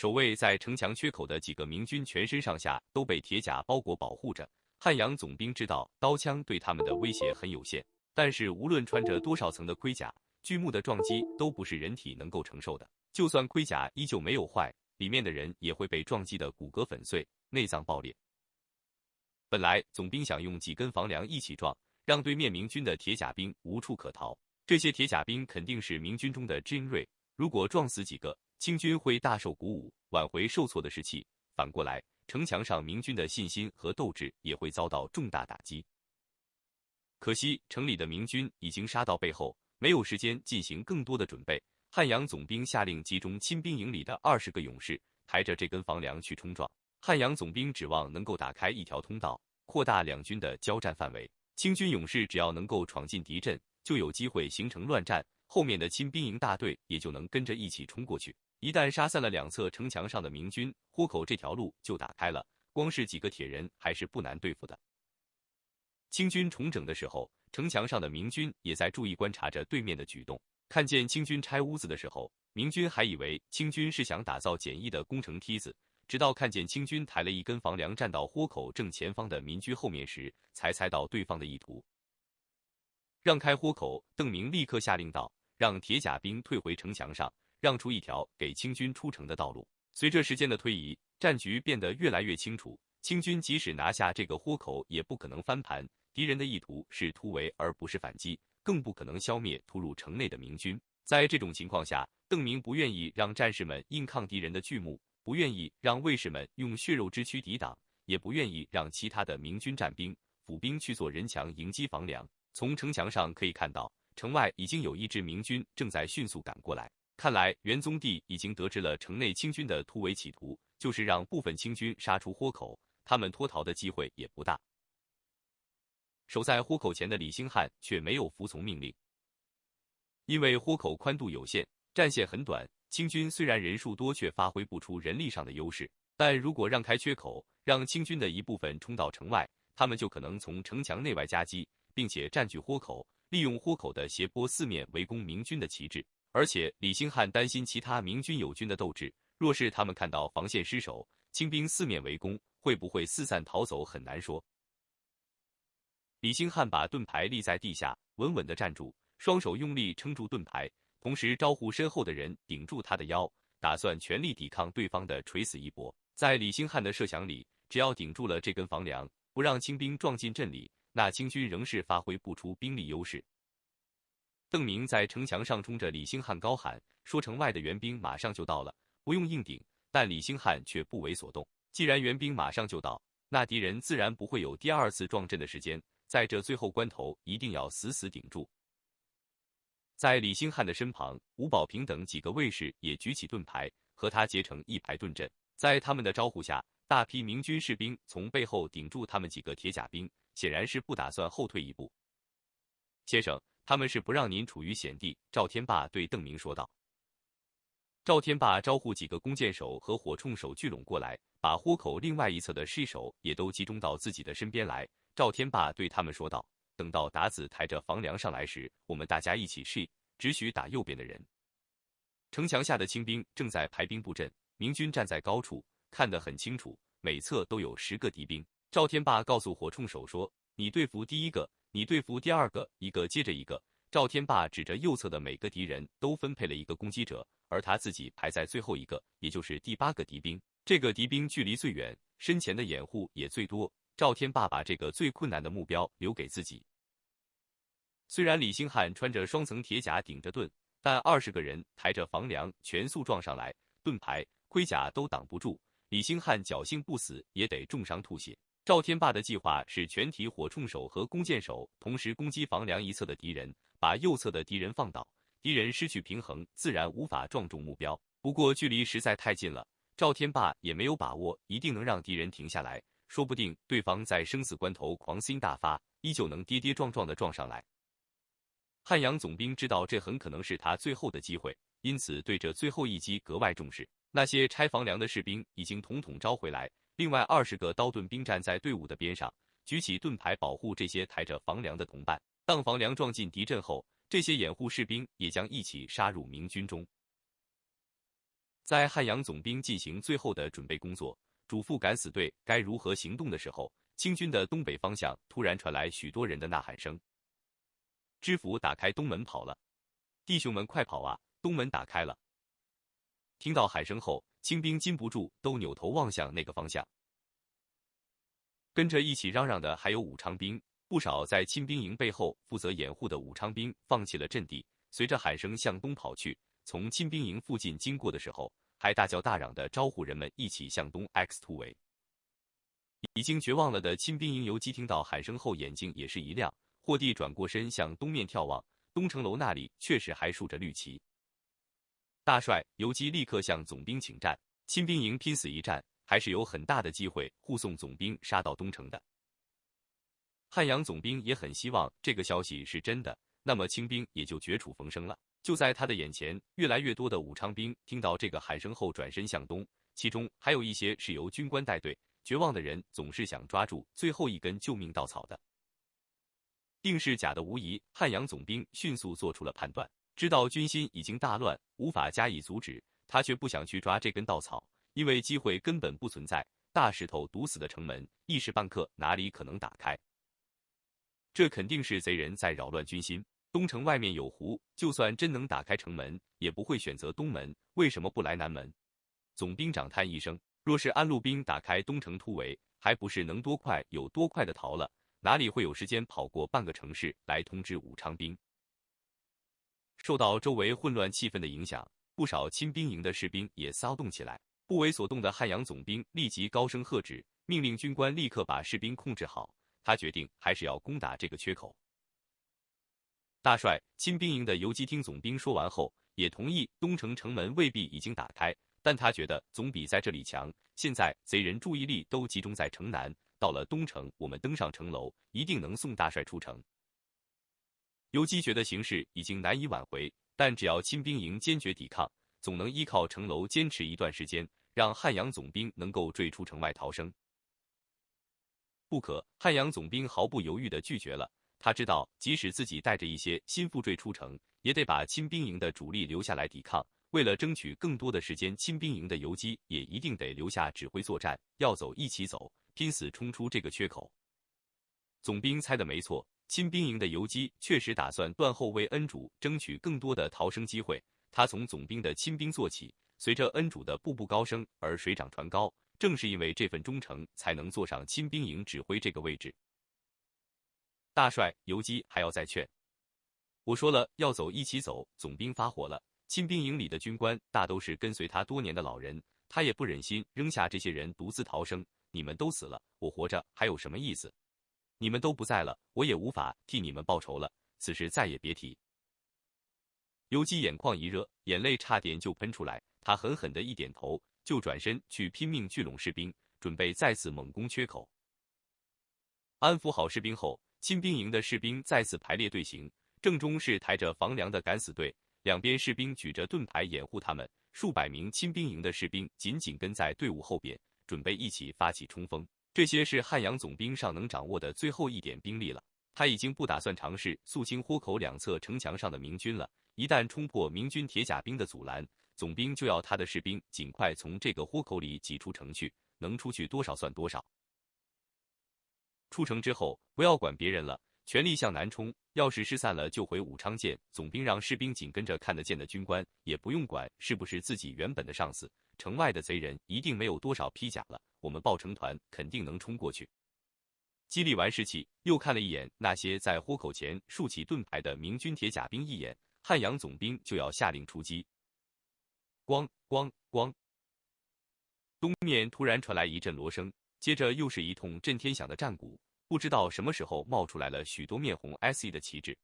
守卫在城墙缺口的几个明军全身上下都被铁甲包裹保护着。汉阳总兵知道刀枪对他们的威胁很有限，但是无论穿着多少层的盔甲，巨木的撞击都不是人体能够承受的。就算盔甲依旧没有坏，里面的人也会被撞击的骨骼粉碎、内脏爆裂。本来总兵想用几根房梁一起撞，让对面明军的铁甲兵无处可逃。这些铁甲兵肯定是明军中的精锐，如果撞死几个，清军会大受鼓舞，挽回受挫的士气。反过来。城墙上明军的信心和斗志也会遭到重大打击。可惜城里的明军已经杀到背后，没有时间进行更多的准备。汉阳总兵下令集中亲兵营里的二十个勇士，抬着这根房梁去冲撞。汉阳总兵指望能够打开一条通道，扩大两军的交战范围。清军勇士只要能够闯进敌阵，就有机会形成乱战，后面的亲兵营大队也就能跟着一起冲过去。一旦杀散了两侧城墙上的明军，豁口这条路就打开了。光是几个铁人还是不难对付的。清军重整的时候，城墙上的明军也在注意观察着对面的举动。看见清军拆屋子的时候，明军还以为清军是想打造简易的工程梯子，直到看见清军抬了一根房梁站到豁口正前方的民居后面时，才猜到对方的意图。让开豁口，邓明立刻下令道：“让铁甲兵退回城墙上。”让出一条给清军出城的道路。随着时间的推移，战局变得越来越清楚。清军即使拿下这个豁口，也不可能翻盘。敌人的意图是突围，而不是反击，更不可能消灭突入城内的明军。在这种情况下，邓明不愿意让战士们硬抗敌人的巨木，不愿意让卫士们用血肉之躯抵挡，也不愿意让其他的明军战兵、府兵去做人墙迎击房梁。从城墙上可以看到，城外已经有一支明军正在迅速赶过来。看来元宗帝已经得知了城内清军的突围企图，就是让部分清军杀出豁口，他们脱逃的机会也不大。守在豁口前的李兴汉却没有服从命令，因为豁口宽度有限，战线很短，清军虽然人数多，却发挥不出人力上的优势。但如果让开缺口，让清军的一部分冲到城外，他们就可能从城墙内外夹击，并且占据豁口，利用豁口的斜坡四面围攻明军的旗帜。而且李兴汉担心其他明军友军的斗志，若是他们看到防线失守，清兵四面围攻，会不会四散逃走很难说。李兴汉把盾牌立在地下，稳稳地站住，双手用力撑住盾牌，同时招呼身后的人顶住他的腰，打算全力抵抗对方的垂死一搏。在李兴汉的设想里，只要顶住了这根房梁，不让清兵撞进阵里，那清军仍是发挥不出兵力优势。邓明在城墙上冲着李兴汉高喊，说：“城外的援兵马上就到了，不用硬顶。”但李兴汉却不为所动。既然援兵马上就到，那敌人自然不会有第二次撞阵的时间。在这最后关头，一定要死死顶住。在李兴汉的身旁，吴保平等几个卫士也举起盾牌，和他结成一排盾阵。在他们的招呼下，大批明军士兵从背后顶住他们几个铁甲兵，显然是不打算后退一步。先生。他们是不让您处于险地，赵天霸对邓明说道。赵天霸招呼几个弓箭手和火铳手聚拢过来，把豁口另外一侧的尸首也都集中到自己的身边来。赵天霸对他们说道：“等到达子抬着房梁上来时，我们大家一起试，只许打右边的人。”城墙下的清兵正在排兵布阵，明军站在高处，看得很清楚，每侧都有十个敌兵。赵天霸告诉火铳手说：“你对付第一个。”你对付第二个，一个接着一个。赵天霸指着右侧的每个敌人都分配了一个攻击者，而他自己排在最后一个，也就是第八个敌兵。这个敌兵距离最远，身前的掩护也最多。赵天霸把这个最困难的目标留给自己。虽然李兴汉穿着双层铁甲顶着盾，但二十个人抬着房梁全速撞上来，盾牌、盔甲都挡不住。李兴汉侥幸不死，也得重伤吐血。赵天霸的计划是全体火铳手和弓箭手同时攻击房梁一侧的敌人，把右侧的敌人放倒。敌人失去平衡，自然无法撞中目标。不过距离实在太近了，赵天霸也没有把握一定能让敌人停下来。说不定对方在生死关头狂心大发，依旧能跌跌撞撞的撞上来。汉阳总兵知道这很可能是他最后的机会，因此对这最后一击格外重视。那些拆房梁的士兵已经统统招回来。另外二十个刀盾兵站在队伍的边上，举起盾牌保护这些抬着房梁的同伴。当房梁撞进敌阵后，这些掩护士兵也将一起杀入明军中。在汉阳总兵进行最后的准备工作，嘱咐敢死队该如何行动的时候，清军的东北方向突然传来许多人的呐喊声：“知府打开东门跑了，弟兄们快跑啊！东门打开了！”听到喊声后，清兵禁不住都扭头望向那个方向。跟着一起嚷嚷的还有武昌兵，不少在清兵营背后负责掩护的武昌兵放弃了阵地，随着喊声向东跑去。从清兵营附近经过的时候，还大叫大嚷的招呼人们一起向东 X 突围。已经绝望了的清兵营游击听到喊声后，眼睛也是一亮。霍地转过身向东面眺望，东城楼那里确实还竖着绿旗。大帅，游击立刻向总兵请战，清兵营拼死一战。还是有很大的机会护送总兵杀到东城的。汉阳总兵也很希望这个消息是真的，那么清兵也就绝处逢生了。就在他的眼前，越来越多的武昌兵听到这个喊声后转身向东，其中还有一些是由军官带队。绝望的人总是想抓住最后一根救命稻草的，定是假的无疑。汉阳总兵迅速做出了判断，知道军心已经大乱，无法加以阻止，他却不想去抓这根稻草。因为机会根本不存在，大石头堵死的城门，一时半刻哪里可能打开？这肯定是贼人在扰乱军心。东城外面有湖，就算真能打开城门，也不会选择东门，为什么不来南门？总兵长叹一声：“若是安陆兵打开东城突围，还不是能多快有多快的逃了？哪里会有时间跑过半个城市来通知武昌兵？”受到周围混乱气氛的影响，不少亲兵营的士兵也骚动起来。不为所动的汉阳总兵立即高声喝止，命令军官立刻把士兵控制好。他决定还是要攻打这个缺口。大帅，亲兵营的游击厅总兵说完后，也同意东城城门未必已经打开，但他觉得总比在这里强。现在贼人注意力都集中在城南，到了东城，我们登上城楼，一定能送大帅出城。游击觉的形势已经难以挽回，但只要亲兵营坚决抵抗，总能依靠城楼坚持一段时间。让汉阳总兵能够坠出城外逃生，不可！汉阳总兵毫不犹豫地拒绝了。他知道，即使自己带着一些心腹坠出城，也得把亲兵营的主力留下来抵抗。为了争取更多的时间，亲兵营的游击也一定得留下指挥作战。要走一起走，拼死冲出这个缺口。总兵猜的没错，亲兵营的游击确实打算断后，为恩主争取更多的逃生机会。他从总兵的亲兵做起。随着恩主的步步高升而水涨船高，正是因为这份忠诚，才能坐上亲兵营指挥这个位置。大帅，游击还要再劝。我说了要走一起走，总兵发火了。亲兵营里的军官大都是跟随他多年的老人，他也不忍心扔下这些人独自逃生。你们都死了，我活着还有什么意思？你们都不在了，我也无法替你们报仇了。此事再也别提。游击眼眶一热，眼泪差点就喷出来。他狠狠的一点头，就转身去拼命聚拢士兵，准备再次猛攻缺口。安抚好士兵后，亲兵营的士兵再次排列队形，正中是抬着房梁的敢死队，两边士兵举着盾牌掩护他们。数百名亲兵营的士兵紧紧跟在队伍后边，准备一起发起冲锋。这些是汉阳总兵尚能掌握的最后一点兵力了。他已经不打算尝试肃清豁口两侧城墙上的明军了。一旦冲破明军铁甲兵的阻拦，总兵就要他的士兵尽快从这个豁口里挤出城去，能出去多少算多少。出城之后，不要管别人了，全力向南冲。要是失散了，就回武昌见。总兵让士兵紧跟着看得见的军官，也不用管是不是自己原本的上司。城外的贼人一定没有多少披甲了，我们抱成团，肯定能冲过去。激励完士气，又看了一眼那些在豁口前竖起盾牌的明军铁甲兵一眼，汉阳总兵就要下令出击。咣咣咣！东面突然传来一阵锣声，接着又是一通震天响的战鼓。不知道什么时候冒出来了许多面红 S.E 的旗帜。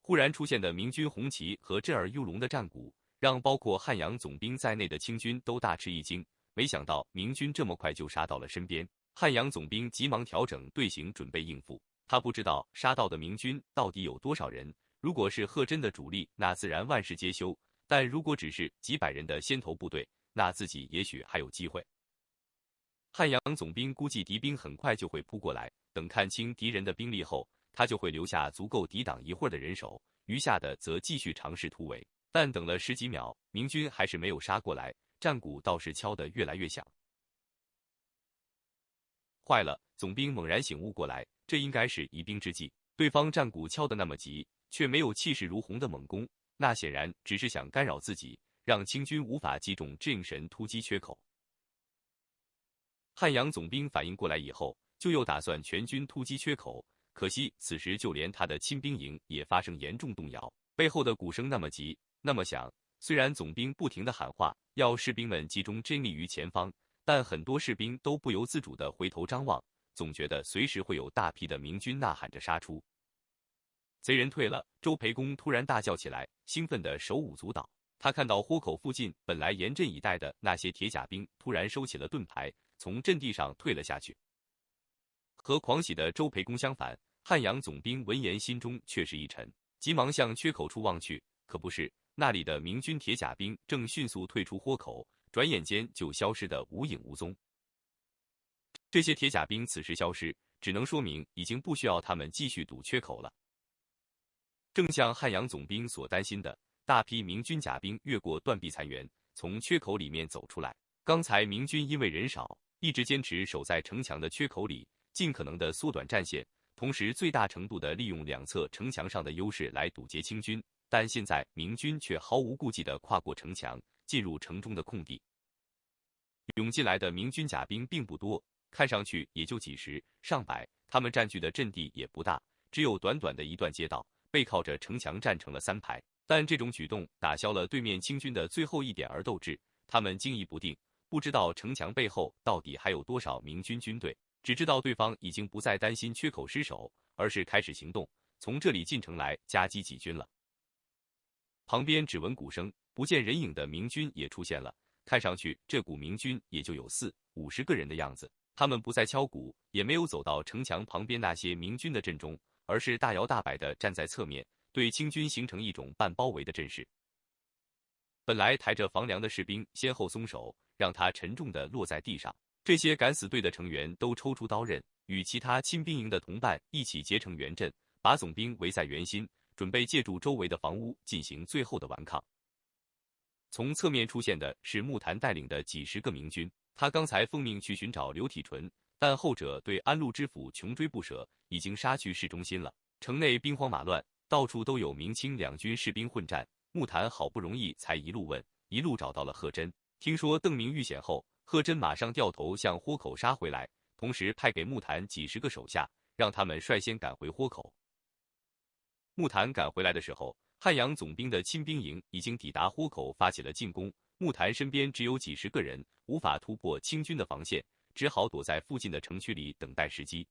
忽然出现的明军红旗和震耳欲聋的战鼓，让包括汉阳总兵在内的清军都大吃一惊。没想到明军这么快就杀到了身边。汉阳总兵急忙调整队形，准备应付。他不知道杀到的明军到底有多少人。如果是贺真的主力，那自然万事皆休。但如果只是几百人的先头部队，那自己也许还有机会。汉阳总兵估计敌兵很快就会扑过来，等看清敌人的兵力后，他就会留下足够抵挡一会儿的人手，余下的则继续尝试突围。但等了十几秒，明军还是没有杀过来，战鼓倒是敲得越来越响。坏了！总兵猛然醒悟过来，这应该是疑兵之计。对方战鼓敲得那么急，却没有气势如虹的猛攻，那显然只是想干扰自己，让清军无法击中智应神突击缺口。汉阳总兵反应过来以后，就又打算全军突击缺口。可惜此时就连他的亲兵营也发生严重动摇，背后的鼓声那么急，那么想。虽然总兵不停的喊话，要士兵们集中真力于前方。但很多士兵都不由自主地回头张望，总觉得随时会有大批的明军呐喊着杀出。贼人退了，周培公突然大叫起来，兴奋的手舞足蹈。他看到豁口附近本来严阵以待的那些铁甲兵，突然收起了盾牌，从阵地上退了下去。和狂喜的周培公相反，汉阳总兵闻言心中却是一沉，急忙向缺口处望去，可不是，那里的明军铁甲兵正迅速退出豁口。转眼间就消失得无影无踪。这些铁甲兵此时消失，只能说明已经不需要他们继续堵缺口了。正像汉阳总兵所担心的，大批明军甲兵越过断壁残垣，从缺口里面走出来。刚才明军因为人少，一直坚持守在城墙的缺口里，尽可能的缩短战线，同时最大程度的利用两侧城墙上的优势来堵截清军。但现在明军却毫无顾忌的跨过城墙。进入城中的空地，涌进来的明军甲兵并不多，看上去也就几十上百。他们占据的阵地也不大，只有短短的一段街道，背靠着城墙站成了三排。但这种举动打消了对面清军的最后一点儿斗志，他们惊疑不定，不知道城墙背后到底还有多少明军军队，只知道对方已经不再担心缺口失守，而是开始行动，从这里进城来夹击己军了。旁边只闻鼓声。不见人影的明军也出现了，看上去这股明军也就有四五十个人的样子。他们不再敲鼓，也没有走到城墙旁边那些明军的阵中，而是大摇大摆地站在侧面，对清军形成一种半包围的阵势。本来抬着房梁的士兵先后松手，让他沉重地落在地上。这些敢死队的成员都抽出刀刃，与其他亲兵营的同伴一起结成圆阵，把总兵围在圆心，准备借助周围的房屋进行最后的顽抗。从侧面出现的是木坛带领的几十个明军，他刚才奉命去寻找刘体纯，但后者对安陆知府穷追不舍，已经杀去市中心了。城内兵荒马乱，到处都有明清两军士兵混战。木坛好不容易才一路问，一路找到了贺真。听说邓明遇险后，贺真马上掉头向豁口杀回来，同时派给木坛几十个手下，让他们率先赶回豁口。木坛赶回来的时候。汉阳总兵的亲兵营已经抵达豁口，发起了进攻。木坛身边只有几十个人，无法突破清军的防线，只好躲在附近的城区里等待时机。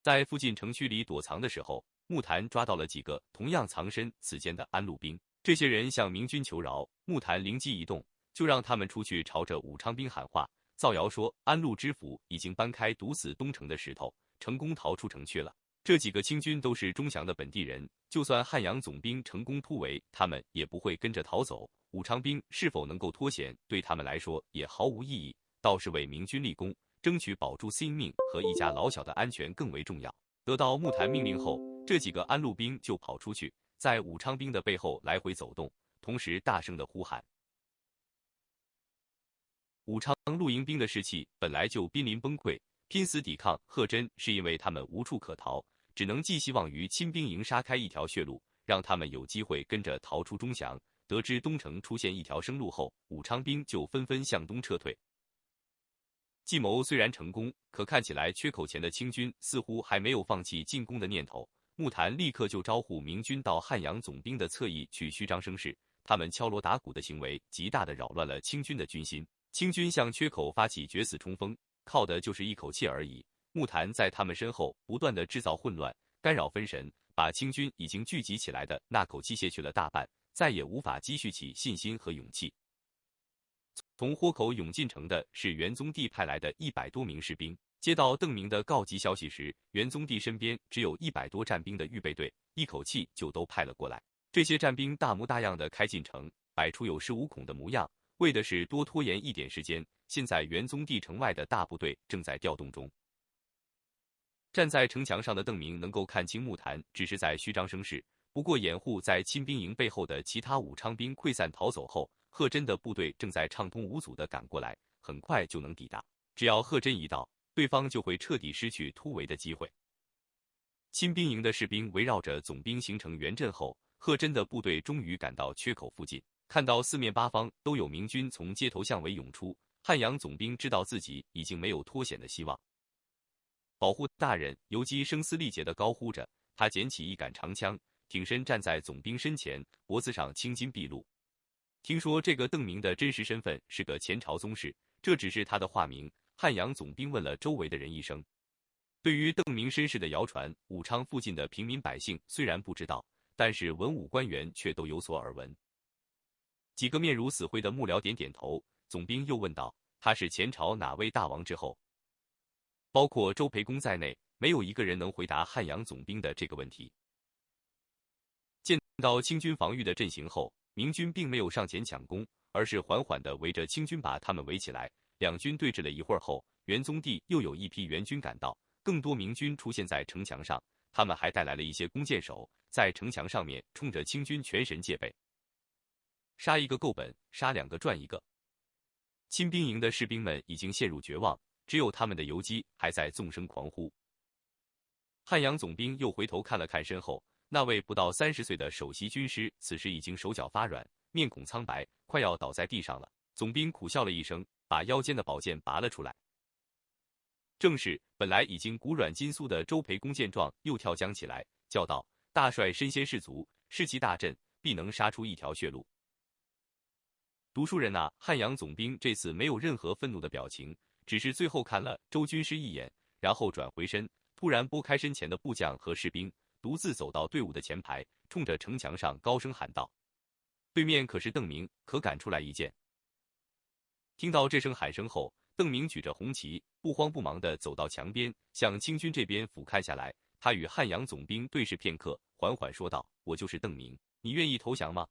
在附近城区里躲藏的时候，木坛抓到了几个同样藏身此间的安陆兵。这些人向明军求饶，木坛灵机一动，就让他们出去朝着武昌兵喊话，造谣说安陆知府已经搬开堵死东城的石头，成功逃出城去了。这几个清军都是钟祥的本地人，就算汉阳总兵成功突围，他们也不会跟着逃走。武昌兵是否能够脱险，对他们来说也毫无意义，倒是为明军立功，争取保住性命和一家老小的安全更为重要。得到木坛命令后，这几个安陆兵就跑出去，在武昌兵的背后来回走动，同时大声的呼喊。武昌陆营兵的士气本来就濒临崩溃。拼死抵抗贺真，是因为他们无处可逃，只能寄希望于亲兵营杀开一条血路，让他们有机会跟着逃出钟祥。得知东城出现一条生路后，武昌兵就纷纷向东撤退。计谋虽然成功，可看起来缺口前的清军似乎还没有放弃进攻的念头。木檀立刻就招呼明军到汉阳总兵的侧翼去虚张声势，他们敲锣打鼓的行为极大的扰乱了清军的军心。清军向缺口发起决死冲锋。靠的就是一口气而已。木坛在他们身后不断的制造混乱，干扰分神，把清军已经聚集起来的那口气泄去了大半，再也无法积蓄起信心和勇气。从豁口涌进城的是元宗帝派来的一百多名士兵。接到邓明的告急消息时，元宗帝身边只有一百多战兵的预备队，一口气就都派了过来。这些战兵大模大样的开进城，摆出有恃无恐的模样，为的是多拖延一点时间。现在元宗帝城外的大部队正在调动中。站在城墙上的邓明能够看清木坛只是在虚张声势，不过掩护在亲兵营背后的其他武昌兵溃散逃走后，贺真的部队正在畅通无阻地赶过来，很快就能抵达。只要贺真一到，对方就会彻底失去突围的机会。亲兵营的士兵围绕着总兵形成圆阵后，贺真的部队终于赶到缺口附近，看到四面八方都有明军从街头巷尾涌出，汉阳总兵知道自己已经没有脱险的希望。保护大人，游击声嘶力竭地高呼着，他捡起一杆长枪，挺身站在总兵身前，脖子上青筋毕露。听说这个邓明的真实身份是个前朝宗室，这只是他的化名。汉阳总兵问了周围的人一声。对于邓明身世的谣传，武昌附近的平民百姓虽然不知道，但是文武官员却都有所耳闻。几个面如死灰的幕僚点点头。总兵又问道：“他是前朝哪位大王之后？”包括周培公在内，没有一个人能回答汉阳总兵的这个问题。见到清军防御的阵型后，明军并没有上前抢攻，而是缓缓地围着清军把他们围起来。两军对峙了一会儿后，元宗帝又有一批援军赶到，更多明军出现在城墙上，他们还带来了一些弓箭手，在城墙上面冲着清军全神戒备。杀一个够本，杀两个赚一个。亲兵营的士兵们已经陷入绝望。只有他们的游击还在纵声狂呼。汉阳总兵又回头看了看身后那位不到三十岁的首席军师，此时已经手脚发软，面孔苍白，快要倒在地上了。总兵苦笑了一声，把腰间的宝剑拔了出来。正是本来已经骨软筋酥的周培公见状，又跳江起来，叫道：“大帅身先士卒，士气大振，必能杀出一条血路。”读书人呐，汉阳总兵这次没有任何愤怒的表情。只是最后看了周军师一眼，然后转回身，突然拨开身前的部将和士兵，独自走到队伍的前排，冲着城墙上高声喊道：“对面可是邓明，可敢出来一见？”听到这声喊声后，邓明举着红旗，不慌不忙地走到墙边，向清军这边俯瞰下来。他与汉阳总兵对视片刻，缓缓说道：“我就是邓明，你愿意投降吗？”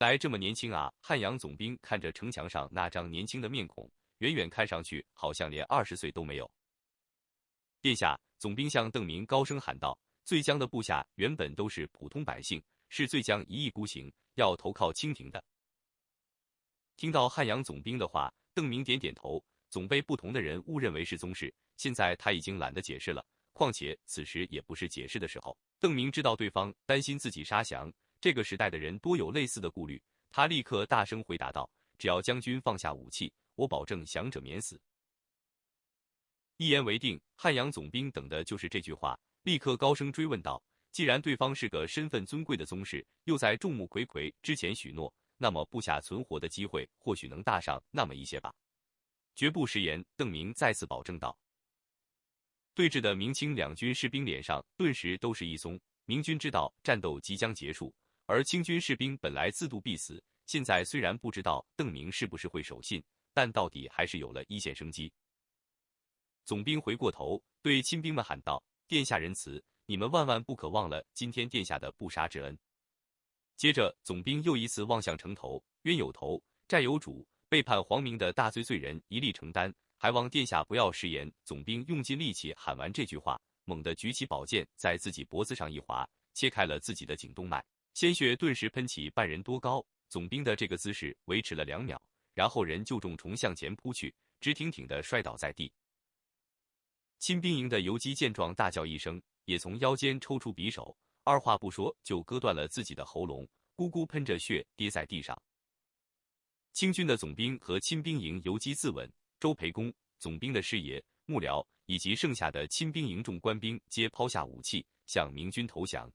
来这么年轻啊！汉阳总兵看着城墙上那张年轻的面孔，远远看上去好像连二十岁都没有。殿下，总兵向邓明高声喊道：“醉江的部下原本都是普通百姓，是醉江一意孤行，要投靠清廷的。”听到汉阳总兵的话，邓明点点头。总被不同的人误认为是宗室，现在他已经懒得解释了，况且此时也不是解释的时候。邓明知道对方担心自己杀降。这个时代的人多有类似的顾虑，他立刻大声回答道：“只要将军放下武器，我保证降者免死。”一言为定，汉阳总兵等的就是这句话，立刻高声追问道：“既然对方是个身份尊贵的宗室，又在众目睽睽之前许诺，那么部下存活的机会或许能大上那么一些吧？”绝不食言，邓明再次保证道。对峙的明清两军士兵脸上顿时都是一松，明军知道战斗即将结束。而清军士兵本来自度必死，现在虽然不知道邓明是不是会守信，但到底还是有了一线生机。总兵回过头对亲兵们喊道：“殿下仁慈，你们万万不可忘了今天殿下的不杀之恩。”接着，总兵又一次望向城头，冤有头，债有主，背叛皇明的大罪罪人一力承担，还望殿下不要食言。总兵用尽力气喊完这句话，猛地举起宝剑，在自己脖子上一划，切开了自己的颈动脉。鲜血顿时喷起半人多高，总兵的这个姿势维持了两秒，然后人就重重向前扑去，直挺挺的摔倒在地。亲兵营的游击见状，大叫一声，也从腰间抽出匕首，二话不说就割断了自己的喉咙，咕咕喷着血跌在地上。清军的总兵和亲兵营游击自刎，周培公、总兵的师爷、幕僚以及剩下的亲兵营众官兵皆抛下武器，向明军投降。